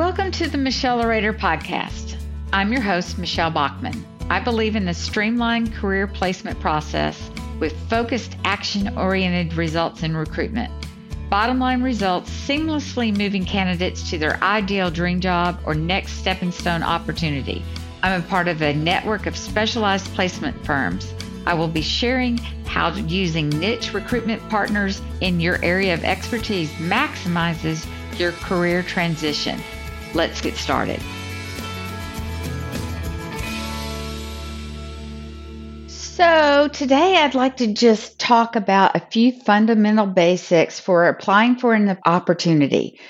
Welcome to the Michelle Orator Podcast. I'm your host, Michelle Bachman. I believe in the streamlined career placement process with focused, action oriented results in recruitment. Bottom line results seamlessly moving candidates to their ideal dream job or next stepping stone opportunity. I'm a part of a network of specialized placement firms. I will be sharing how using niche recruitment partners in your area of expertise maximizes your career transition. Let's get started. So, today I'd like to just talk about a few fundamental basics for applying for an opportunity.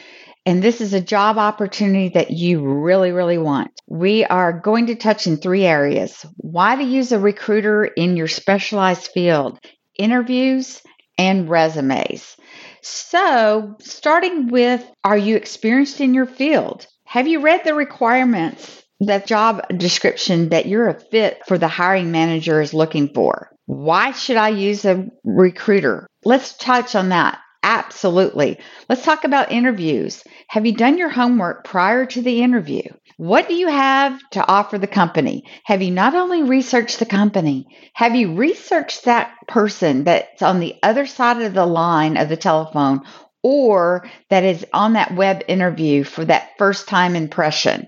And this is a job opportunity that you really, really want. We are going to touch in three areas why to use a recruiter in your specialized field, interviews, and resumes. So, starting with Are you experienced in your field? Have you read the requirements, the job description that you're a fit for the hiring manager is looking for? Why should I use a recruiter? Let's touch on that. Absolutely. Let's talk about interviews. Have you done your homework prior to the interview? What do you have to offer the company? Have you not only researched the company, have you researched that person that's on the other side of the line of the telephone or that is on that web interview for that first time impression.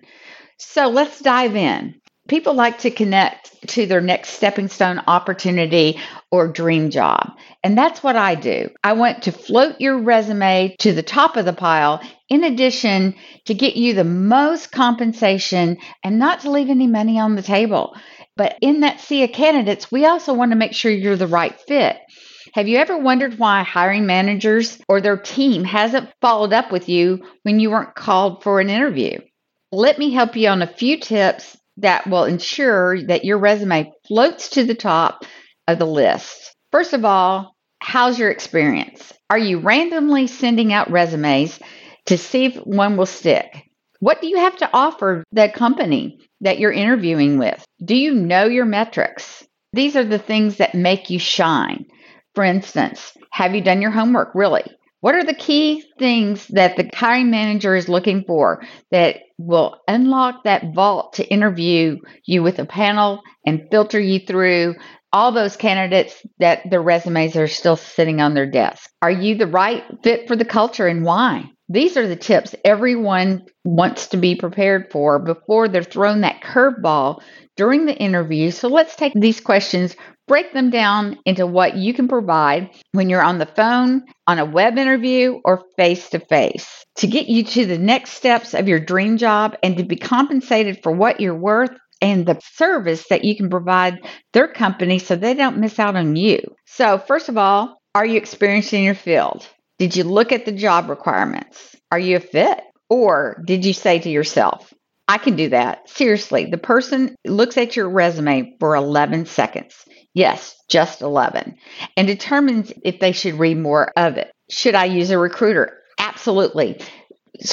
So let's dive in. People like to connect to their next stepping stone opportunity or dream job. And that's what I do. I want to float your resume to the top of the pile, in addition to get you the most compensation and not to leave any money on the table. But in that sea of candidates, we also want to make sure you're the right fit. Have you ever wondered why hiring managers or their team hasn't followed up with you when you weren't called for an interview? Let me help you on a few tips that will ensure that your resume floats to the top of the list. First of all, how's your experience? Are you randomly sending out resumes to see if one will stick? What do you have to offer the company that you're interviewing with? Do you know your metrics? These are the things that make you shine. For instance, have you done your homework really? What are the key things that the hiring manager is looking for that will unlock that vault to interview you with a panel and filter you through all those candidates that their resumes are still sitting on their desk? Are you the right fit for the culture and why? These are the tips everyone wants to be prepared for before they're thrown that curveball during the interview. So let's take these questions break them down into what you can provide when you're on the phone, on a web interview, or face to face to get you to the next steps of your dream job and to be compensated for what you're worth and the service that you can provide their company so they don't miss out on you. So, first of all, are you experienced in your field? Did you look at the job requirements? Are you a fit? Or did you say to yourself, I can do that. Seriously, the person looks at your resume for 11 seconds. Yes, just 11. And determines if they should read more of it. Should I use a recruiter? Absolutely.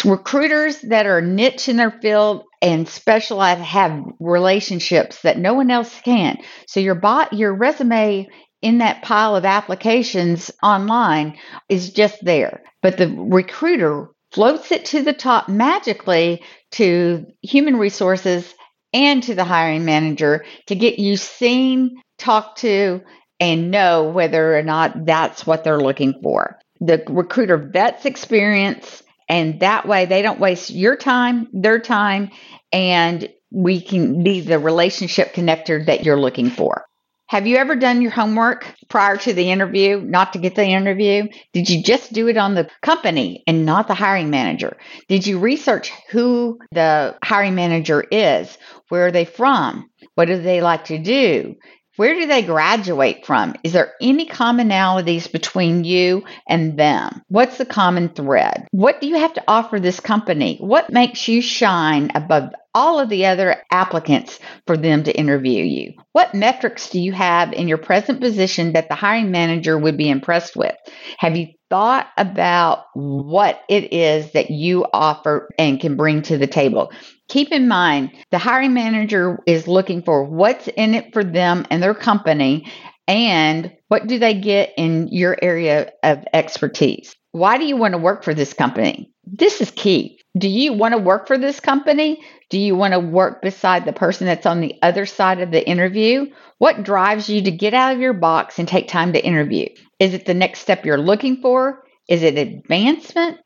recruiters that are niche in their field and specialize have relationships that no one else can. So your bot your resume in that pile of applications online is just there. But the recruiter floats it to the top magically to human resources and to the hiring manager to get you seen, talked to, and know whether or not that's what they're looking for. The recruiter vets experience, and that way they don't waste your time, their time, and we can be the relationship connector that you're looking for. Have you ever done your homework prior to the interview, not to get the interview? Did you just do it on the company and not the hiring manager? Did you research who the hiring manager is? Where are they from? What do they like to do? Where do they graduate from? Is there any commonalities between you and them? What's the common thread? What do you have to offer this company? What makes you shine above all of the other applicants for them to interview you? What metrics do you have in your present position that the hiring manager would be impressed with? Have you thought about what it is that you offer and can bring to the table? Keep in mind, the hiring manager is looking for what's in it for them and their company and what do they get in your area of expertise. Why do you want to work for this company? This is key. Do you want to work for this company? Do you want to work beside the person that's on the other side of the interview? What drives you to get out of your box and take time to interview? Is it the next step you're looking for? Is it advancement?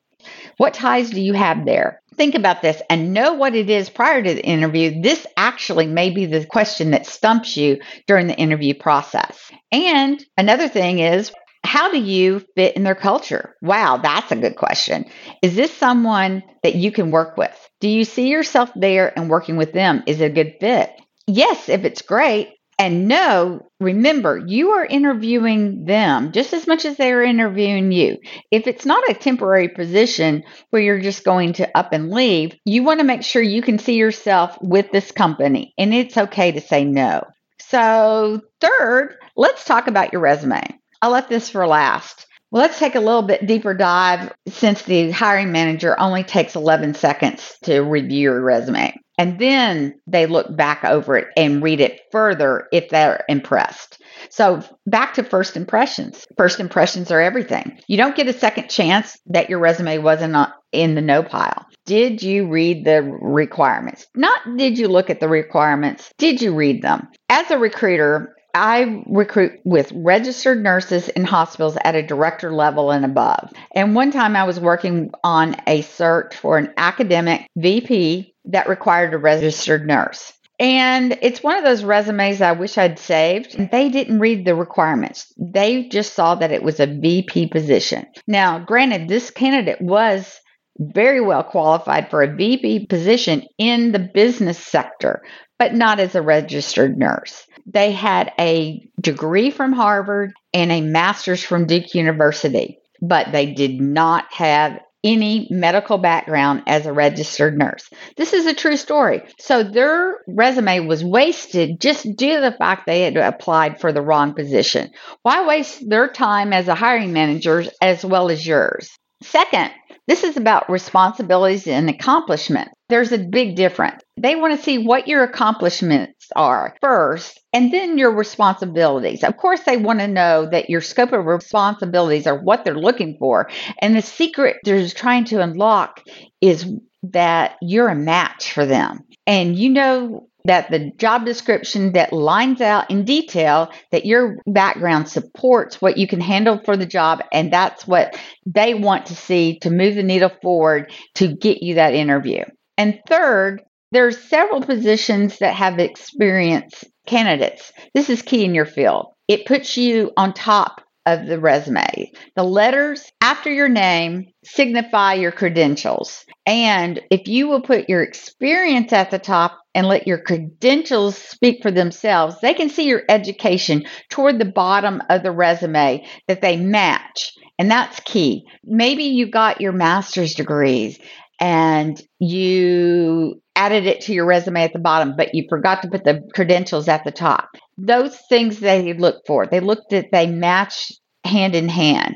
What ties do you have there? Think about this and know what it is prior to the interview. This actually may be the question that stumps you during the interview process. And another thing is, how do you fit in their culture? Wow, that's a good question. Is this someone that you can work with? Do you see yourself there and working with them? Is it a good fit? Yes, if it's great, and no, remember, you are interviewing them just as much as they are interviewing you. If it's not a temporary position where you're just going to up and leave, you want to make sure you can see yourself with this company and it's okay to say no. So, third, let's talk about your resume. I left this for last. Well, let's take a little bit deeper dive since the hiring manager only takes 11 seconds to review your resume. And then they look back over it and read it further if they're impressed. So, back to first impressions. First impressions are everything. You don't get a second chance that your resume wasn't in the no pile. Did you read the requirements? Not did you look at the requirements, did you read them? As a recruiter, I recruit with registered nurses in hospitals at a director level and above. And one time I was working on a search for an academic VP that required a registered nurse. And it's one of those resumes I wish I'd saved. They didn't read the requirements. They just saw that it was a VP position. Now, granted, this candidate was very well qualified for a VP position in the business sector, but not as a registered nurse. They had a degree from Harvard and a master's from Duke University, but they did not have any medical background as a registered nurse. This is a true story. So their resume was wasted just due to the fact they had applied for the wrong position. Why waste their time as a hiring manager as well as yours? Second, this is about responsibilities and accomplishment. There's a big difference. They want to see what your accomplishments are first and then your responsibilities. Of course, they want to know that your scope of responsibilities are what they're looking for. And the secret they're trying to unlock is that you're a match for them. And you know that the job description that lines out in detail that your background supports what you can handle for the job and that's what they want to see to move the needle forward to get you that interview. And third, there's several positions that have experienced candidates. This is key in your field. It puts you on top of the resume. The letters after your name signify your credentials. And if you will put your experience at the top and let your credentials speak for themselves, they can see your education toward the bottom of the resume that they match. And that's key. Maybe you got your master's degrees and you added it to your resume at the bottom, but you forgot to put the credentials at the top. Those things they look for. They look at they match hand in hand.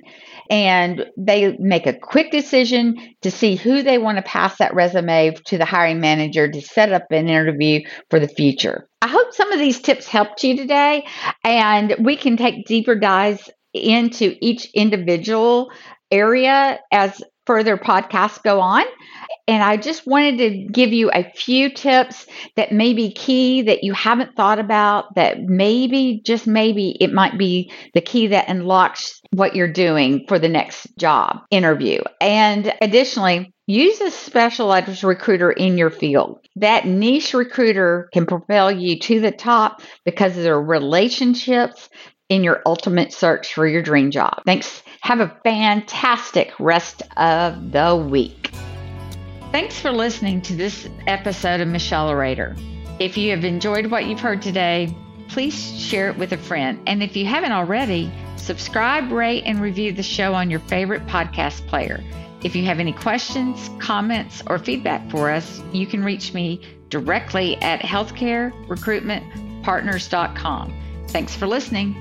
And they make a quick decision to see who they want to pass that resume to the hiring manager to set up an interview for the future. I hope some of these tips helped you today, and we can take deeper dives into each individual area as further podcasts go on. And I just wanted to give you a few tips that may be key that you haven't thought about, that maybe, just maybe, it might be the key that unlocks what you're doing for the next job interview. And additionally, use a specialized recruiter in your field. That niche recruiter can propel you to the top because of their relationships in your ultimate search for your dream job. Thanks. Have a fantastic rest of the week. Thanks for listening to this episode of Michelle Orator. If you have enjoyed what you've heard today, please share it with a friend. And if you haven't already, subscribe, rate, and review the show on your favorite podcast player. If you have any questions, comments, or feedback for us, you can reach me directly at healthcarerecruitmentpartners.com. Thanks for listening.